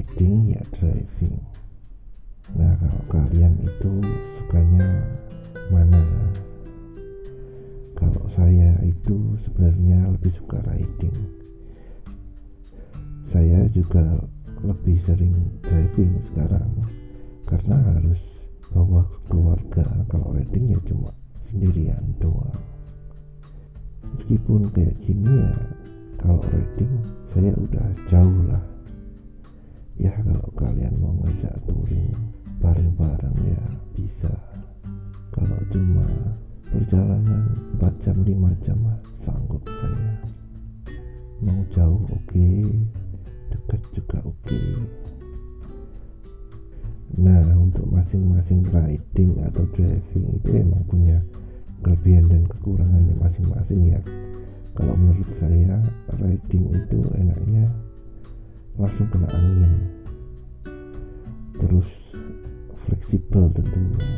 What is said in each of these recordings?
riding ya driving. Nah kalau kalian itu sukanya mana? Kalau saya itu sebenarnya lebih suka riding. Saya juga lebih sering driving sekarang karena harus bawa keluarga. Kalau riding ya cuma sendirian doang. Meskipun kayak gini ya, kalau riding saya udah jauh lah. Ya kalau kalian mau ngajak touring bareng-bareng ya bisa. Kalau cuma perjalanan 4 jam 5 jam sanggup saya mau jauh oke okay, dekat juga oke okay. nah untuk masing-masing riding atau driving itu emang punya kelebihan dan kekurangannya masing-masing ya kalau menurut saya riding itu enaknya langsung kena angin. Terus fleksibel tentunya.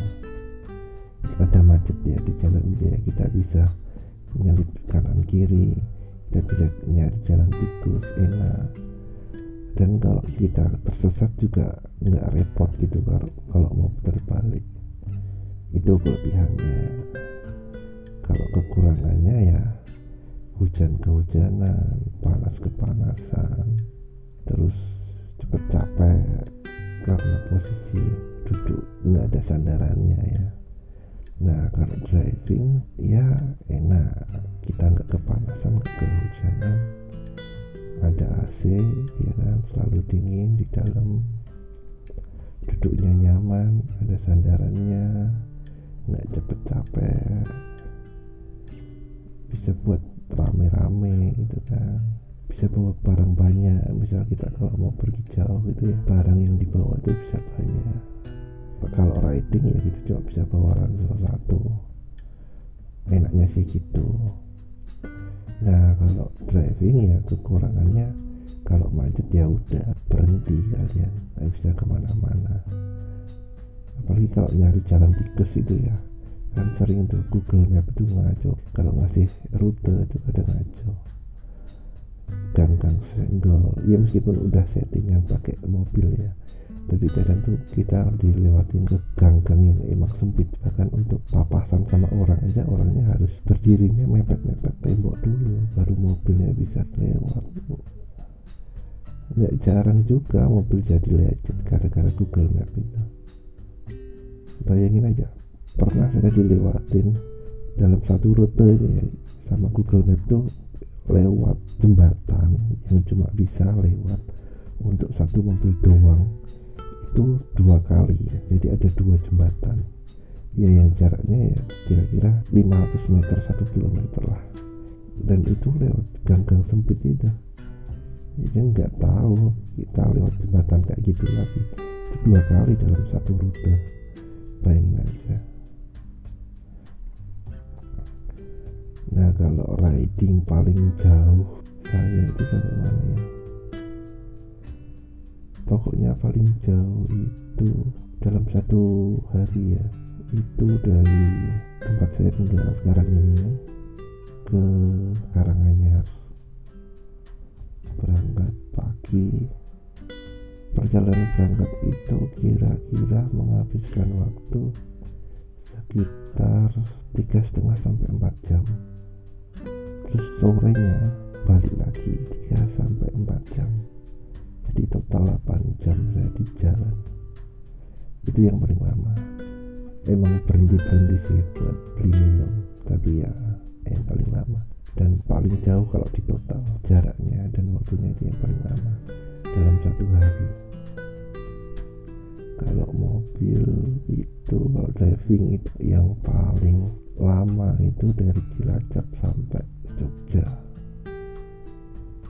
Ada macet ya di jalan ya kita bisa menyalip kanan kiri kita bisa nyari jalan tikus enak. Dan kalau kita tersesat juga nggak repot gitu kalau kalau mau terbalik itu kelebihannya. Kalau kekurangannya ya hujan kehujanan panas kepanasan terus cepet capek karena posisi duduk nggak ada sandarannya ya. Nah kalau driving ya enak. Kita nggak kepanasan nggak kehujanan. Ada AC ya kan selalu dingin di dalam. Duduknya nyaman ada sandarannya. Nggak cepet capek. Bisa buat rame-rame gitu kan bisa bawa barang banyak misal kita kalau mau pergi jauh gitu ya barang yang dibawa itu bisa banyak. Kalau riding ya kita cuma bisa bawa ransel satu. Enaknya sih gitu. Nah kalau driving ya kekurangannya kalau macet ya udah berhenti kalian. Nggak bisa ke mana-mana. Apalagi kalau nyari jalan tikus itu ya kan sering tuh Google Map itu ngaco. Kalau ngasih rute itu kadang ngaco gang-gang senggol. Ya meskipun udah settingan pakai mobil ya. Tapi kadang tuh kita dilewatin ke gang-gang yang emang sempit. Bahkan untuk papasan sama orang aja orangnya harus berdirinya mepet-mepet tembok dulu baru mobilnya bisa lewat nggak jarang juga mobil jadi lecet gara-gara Google Map itu. Bayangin aja pernah saya dilewatin dalam satu rute ini ya, sama Google Map tuh lewat jembatan yang cuma bisa lewat untuk satu mobil doang. Itu dua kali ya jadi ada dua jembatan. Ya yang jaraknya ya kira-kira 500 meter satu kilometer lah. Dan itu lewat gang-gang sempit itu. Jadi nggak tahu kita lewat jembatan kayak gitu lagi. Itu dua kali dalam satu rute. Bayangin aja nah kalau riding paling jauh saya itu sampai mana ya? Pokoknya paling jauh itu dalam satu hari ya itu dari tempat saya tinggal sekarang ini ke Karanganyar. Berangkat pagi. Perjalanan berangkat itu kira-kira menghabiskan waktu sekitar tiga setengah sampai empat jam terus sorenya balik lagi 3 sampai 4 jam. Jadi total 8 jam saya di jalan. Itu yang paling lama. Emang berhenti-berhenti sih buat beli minum. Tapi ya yang paling lama. Dan paling jauh kalau di total jaraknya dan waktunya itu yang paling lama. Dalam satu hari. Kalau mobil itu kalau driving itu yang paling lama itu dari Cilacap sampai Jogja.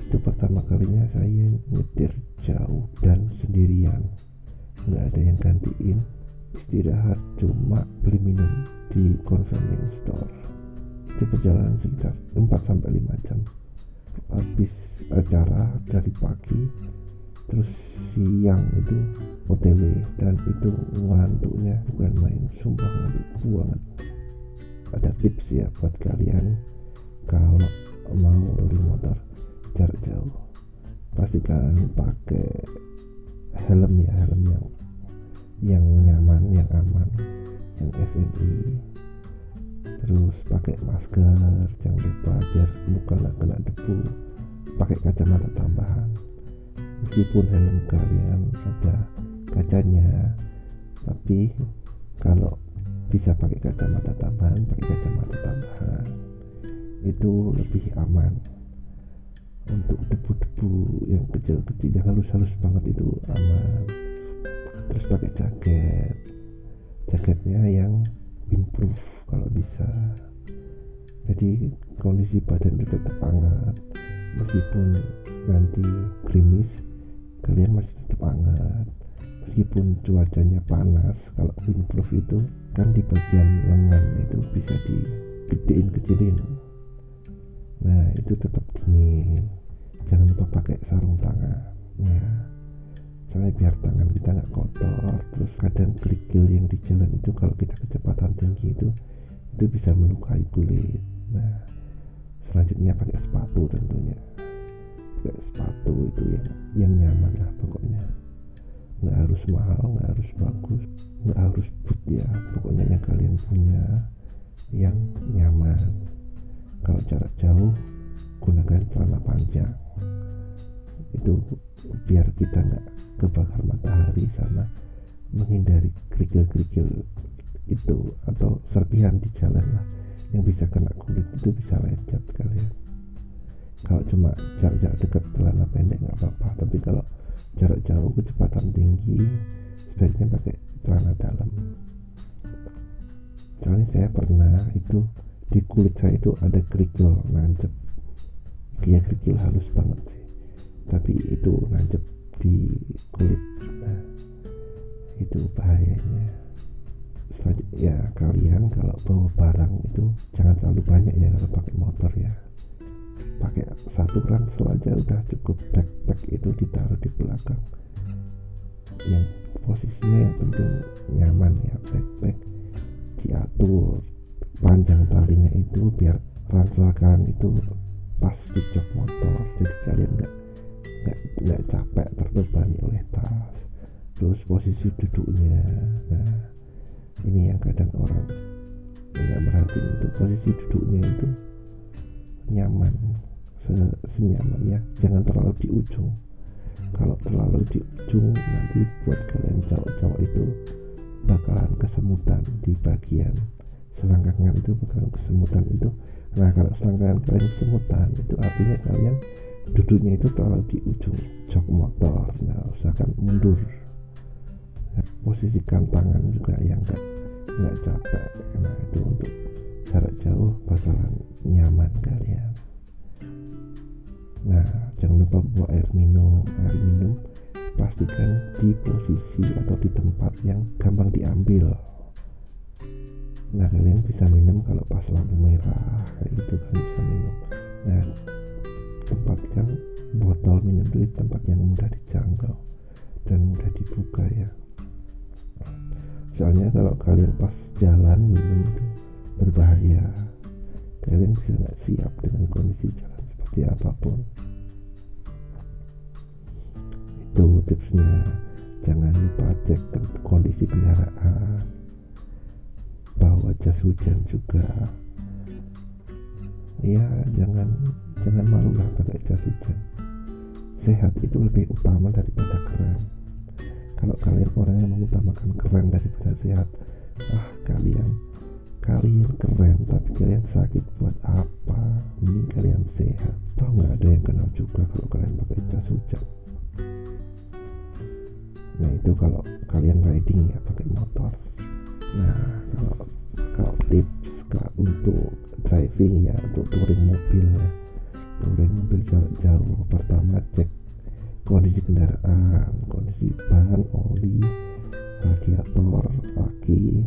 Itu pertama kalinya saya nyetir jauh dan sendirian. Nggak ada yang gantiin istirahat cuma beli minum di convenience store. Itu perjalanan sekitar 4 sampai 5 jam. Habis acara dari pagi terus siang itu OTW dan itu ngantuknya. Bukan main sumpah ngantuk banget. Ada tips ya buat kalian kalau mau beli motor jarak jauh. Pastikan pakai helm ya helm yang yang nyaman yang aman yang SNI terus pakai masker jangan lupa biar muka nggak kena debu. Pakai kacamata tambahan. Meskipun helm kalian ada kacanya tapi kalau bisa pakai kacamata tambahan pakai kacamata tambahan itu lebih aman. Untuk debu-debu yang kecil-kecil yang halus-halus banget itu aman. Terus pakai jaket. Jaketnya yang windproof kalau bisa. Jadi kondisi badan itu tetap hangat meskipun nanti gerimis kalian masih tetap hangat. Meskipun cuacanya panas kalau windproof itu kan di bagian lengan itu bisa digedein kecilin itu tetap dingin jangan lupa pakai sarung tangan ya. Soalnya biar tangan kita nggak kotor terus kadang kerikil yang di jalan itu kalau kita kecepatan tinggi itu itu bisa melukai kulit. Nah selanjutnya pakai sepatu tentunya. Pakai sepatu itu yang yang nyaman lah pokoknya. Nggak harus mahal nggak harus bagus nggak harus boot ya pokoknya yang kalian punya yang nyaman. Kalau jarak jauh gunakan celana panjang. Itu biar kita nggak kebakar matahari sama menghindari kerikil-kerikil itu atau serpihan di jalan lah. Yang bisa kena kulit itu bisa lecet kalian. Kalau cuma jarak-jarak dekat celana pendek nggak apa-apa tapi kalau jarak jauh kecepatan tinggi sebaiknya pakai celana dalam. Soalnya saya pernah itu di kulit saya itu ada kerikil nancep dia kerikil halus banget sih. Tapi itu nancep di kulit nah itu bahayanya. Ya kalian kalau bawa barang itu jangan terlalu banyak ya kalau pakai motor ya. Pakai satu ransel aja udah cukup. Backpack itu ditaruh di belakang. Yang posisinya yang penting nyaman ya backpack diatur. Panjang talinya itu biar ransel kalian itu pas di jok motor jadi kalian nggak nggak nggak capek terbebani oleh tas terus posisi duduknya. Nah ini yang kadang orang nggak merhatiin itu posisi duduknya itu nyaman se senyaman ya. Jangan terlalu di ujung. Kalau terlalu di ujung nanti buat kalian cowok-cowok itu bakalan kesemutan di bagian selangkangan itu bakalan kesemutan itu. Nah kalau selangkangan kalian kesemutan itu artinya kalian duduknya itu terlalu di ujung jok motor. Nah usahakan mundur. Nah, posisikan tangan juga yang enggak nggak capek. Nah itu untuk jarak jauh bakalan nyaman kalian. Nah jangan lupa bawa air minum. Air minum pastikan di posisi atau di tempat yang gampang diambil nah kalian bisa minum kalau pas lampu merah kayak gitu kan bisa minum. Nah tempatkan botol minum itu tempat yang mudah dijangkau dan mudah dibuka ya. Soalnya kalau kalian pas jalan minum itu berbahaya. Kalian bisa nggak siap dengan kondisi jalan seperti apa pun. Itu tipsnya. Jangan lupa cek kondisi kendaraan bawa jas hujan juga. Ya jangan jangan malu lah pakai jas hujan. Sehat itu lebih utama daripada keren. Kalau kalian orang yang mengutamakan keren daripada sehat ah kalian kalian keren tapi kalian sakit buat apa? Mending kalian sehat. Toh nggak ada yang kenal juga kalau kalian pakai jas hujan. Nah itu kalau kalian riding ya pakai motor nah kalau kalau tips untuk driving ya untuk touring mobil ya. Touring mobil jarak jauh. Pertama cek kondisi kendaraan kondisi ban oli radiator aki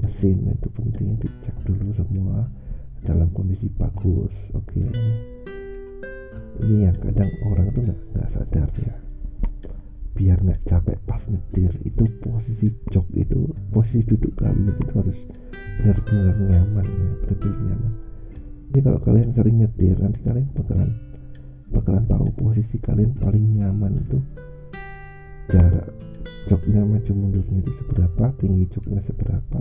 mesin itu penting dicek dulu semua dalam kondisi bagus oke. Okay. ini yang kadang orang tuh nggak sadar ya biar nggak capek pas nyetir. Itu posisi jok itu posisi duduk kalian itu harus benar-benar nyaman ya benar-benar nyaman. Jadi kalau kalian sering nyetir nanti kalian bakalan bakalan tahu posisi kalian paling nyaman itu. Jarak joknya maju mundurnya itu seberapa tinggi joknya seberapa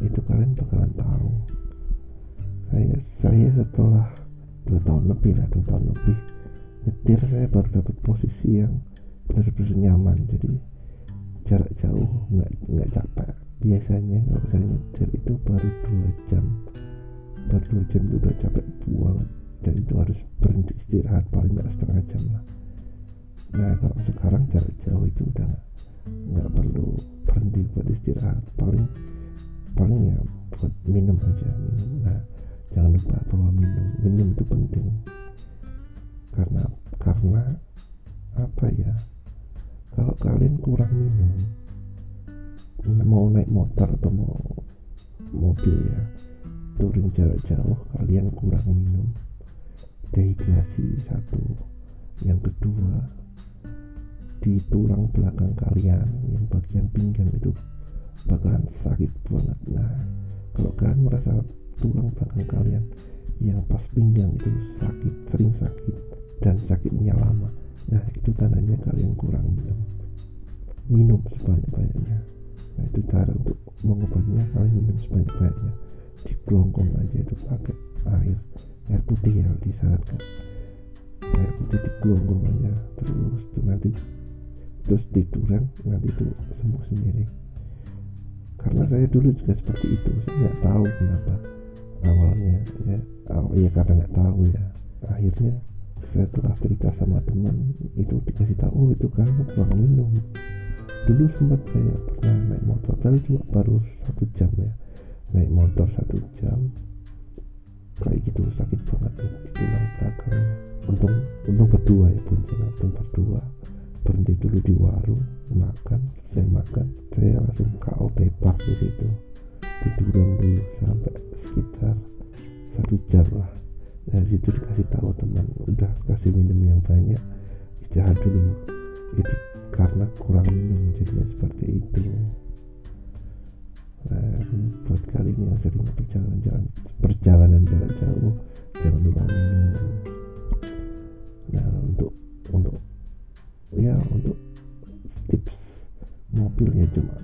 itu kalian bakalan tahu. Saya saya setelah dua tahun lebih lah dua tahun lebih nyetir saya baru dapat posisi yang benar-benar nyaman. Jadi jarak jauh nggak nggak capek. Biasanya kalau saya nyetir itu baru dua jam. Baru dua jam itu udah capek buang. Dan itu harus berhenti istirahat paling nggak setengah jam lah. Nah kalau sekarang jarak jauh itu udah nggak perlu berhenti buat istirahat. Paling paling ya buat minum aja minum. Nah jangan lupa bahwa minum minum itu penting. Karena karena kalian kurang minum. Mau naik motor atau mau mobil ya. Touring jarak jauh kalian kurang minum. Dehidrasi satu. Yang kedua di tulang belakang kalian yang bagian pinggang itu bakalan sakit banget. Nah kalau kalian merasa tulang belakang kalian yang pas pinggang itu sakit sering sakit dan sakitnya lama nah itu tandanya kalian kurang minum minum sebanyak-banyaknya. Nah itu cara untuk mengobatinya kalian minum sebanyak-banyaknya. Di gelongkong aja itu pakai air air putih ya disarankan air putih di gelongkong aja terus itu nanti terus tiduran nanti itu sembuh sendiri. Karena saya dulu juga seperti itu saya nggak tahu kenapa awalnya ya. Oh, ya karena nggak tahu ya. Akhirnya setelah cerita sama teman itu dikasih tahu oh itu kamu kurang minum dulu sempat saya pernah naik motor tapi cuma baru satu jam ya. Naik motor satu jam kayak gitu sakit banget ya, di tulang belakang. Untung untung berdua ya bonceng untung berdua. Berhenti dulu di warung makan saya makan saya langsung KO tepar di situ. Tiduran dulu sampai sekitar satu jam lah. Dari situ dikasih tahu teman udah kasih minum yang banyak istirahat dulu. Itu karena kurang minum jadinya seperti itu. Nah, buat kali ini yang sering perjalanan jalan perjalanan jarak jauh jangan lupa minum. Nah untuk untuk ya untuk tips mobil ya cuma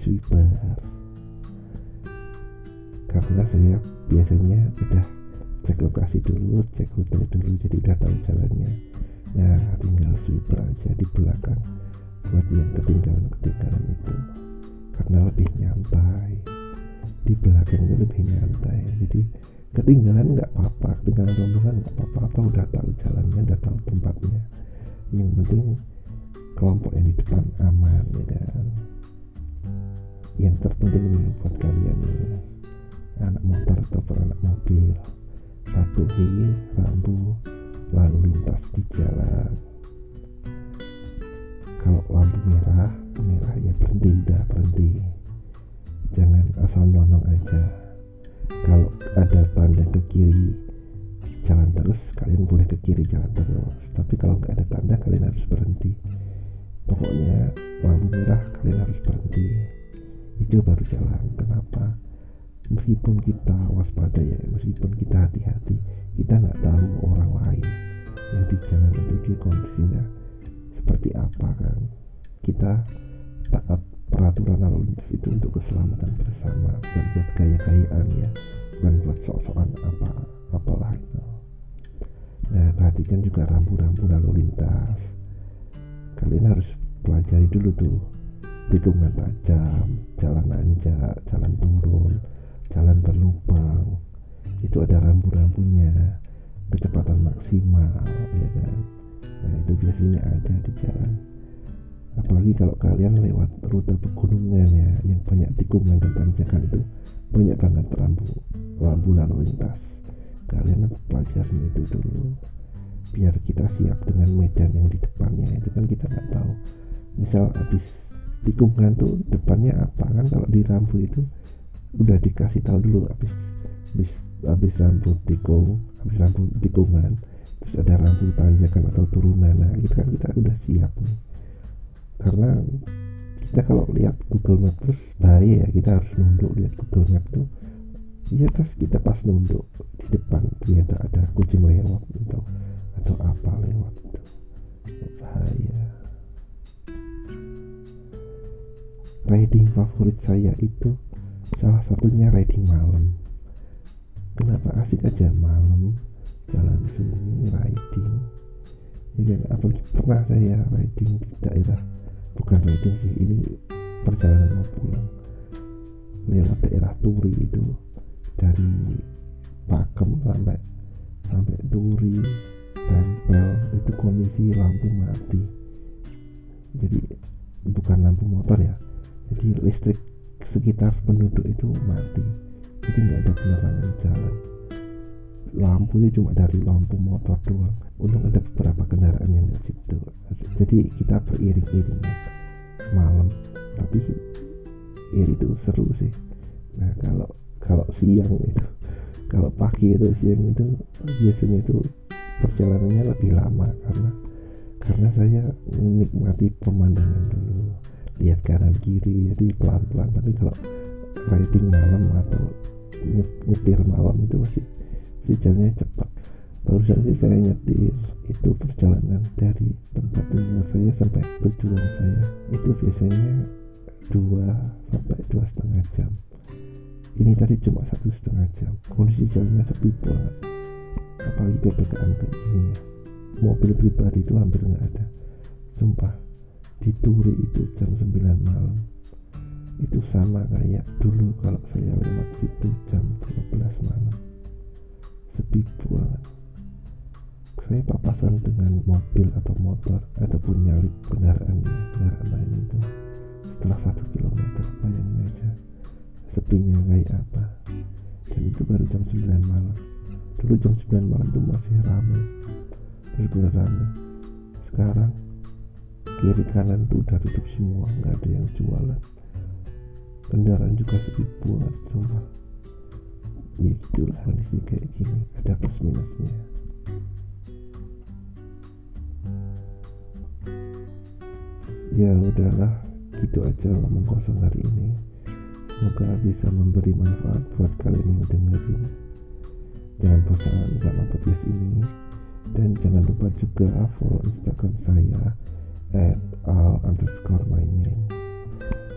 sweeper karena saya biasanya udah cek lokasi dulu cek rute dulu jadi udah tahu jalannya. Nah tinggal sweeper aja di belakang buat yang ketinggalan ketinggalan itu. Karena lebih nyantai. Di belakang itu lebih nyantai. Jadi ketinggalan nggak apa-apa. Ketinggalan rombongan nggak apa-apa. Atau udah tahu jalannya udah tahu tempatnya. Yang penting kelompok yang di depan aman ya kan yang terpenting buat kalian anak motor ataupun anak mobil. Patuhi rambu lalu lintas di jalan. Kalau lampu merah merah ya berhenti udah berhenti. Jangan asal nyonong aja. Kalau ada tanda ke kiri jalan terus kalian boleh ke kiri jalan terus. Tapi kalau nggak ada tanda kalian harus berhenti. Pokoknya lampu merah kalian harus berhenti itu baru jalan. Kenapa? Meskipun kita waspada ya meskipun kita hati-hati kita nggak tahu orang lain yang di jalan itu dia kondisinya seperti apa kan? Kita taat peraturan lalu lintas itu untuk keselamatan bersama bukan buat gaya-gayaan ya bukan buat sok-sokan apa apalah itu. Nah perhatikan juga rambu-rambu lalu lintas. Kalian harus pelajari dulu tuh tikungan tajam jalan nanjak jalan turun jalan berlubang. Itu ada rambu-rambunya kecepatan maksimal ya kan? Nah itu biasanya ada di jalan. Apalagi kalau kalian lewat rute pegunungan ya yang banyak tikungan dan tanjakan itu banyak banget lampu lampu lalu lintas. Kalian pelajarin itu dulu. Biar kita siap dengan medan yang di depannya itu kan kita nggak tahu. Misal habis tikungan tuh depannya apa? Kan kalau di lampu itu udah dikasih tahu dulu habis habis habis lampu tikung habis lampu tikungan terus ada lampu tanjakan atau turunan. Nah itu kan kita udah siap nih. Karena kita kalau lihat Google Map terus bahaya ya kita harus nunduk lihat Google Map tuh. Iya terus kita pas nunduk di depan ternyata ada kucing lewat atau atau apa lewat bahaya riding favorit saya itu salah satunya riding malam. Kenapa asik aja malam? Jalan sunyi riding. Ya kan? Apalagi pernah saya riding? Di daerah bukan riding sih ini perjalanan mau pulang. Lewat daerah Turi itu. Dari Pakem sampai sampai Turi tempel itu kondisi lampu mati. Jadi bukan lampu motor ya jadi listrik sekitar penduduk itu mati. Jadi nggak ada penerangan jalan. Lampu itu cuma dari lampu motor doang. Untung ada beberapa kendaraan yang dari situ jadi kita beriring-iring malam. Tapi ya itu seru sih. Nah kalau kalau siang itu kalau pagi itu siang itu biasanya itu perjalanannya lebih lama karena karena saya menikmati pemandangan dulu lihat kanan kiri jadi pelan-pelan. Tapi kalau riding malam atau nyetir malam itu masih si jalannya cepat. Barusan sih saya nyetir itu perjalanan dari tempat tinggal saya sampai tujuan saya. Itu biasanya dua sampai dua setengah jam. Ini tadi cuma satu setengah jam. Kondisi jalannya sepi banget. Apalagi ppkm kayak gini ya. Mobil pribadi itu hampir nggak ada. Sumpah di Turi itu jam 9 malam. Itu sama kayak dulu kalau saya lewat situ jam 12 malam. Sepi banget. Saya papasan dengan mobil atau motor ataupun nyalip kendaraan kendaraan lain itu. Setelah satu kilometer bayangin aja sepinya kayak apa. Dan itu baru jam 9 malam. Dulu jam 9 malam itu masih ramai benar-benar sekarang kiri kanan tuh udah tutup semua nggak ada yang jualan. Kendaraan juga sepi banget sumpah ya gitulah kondisi kayak gini ada plus minusnya. Ya udahlah gitu aja ngomong kosong hari ini. Semoga bisa memberi manfaat buat kalian yang dengerin. Jangan bosan sama podcast ini. Dan jangan lupa juga follow instagram saya at al underscore my name.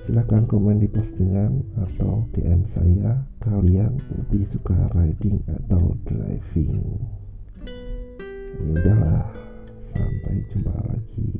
Silahkan komen di postingan atau DM saya. Kalian lebih suka riding atau driving? Ya udahlah sampai jumpa lagi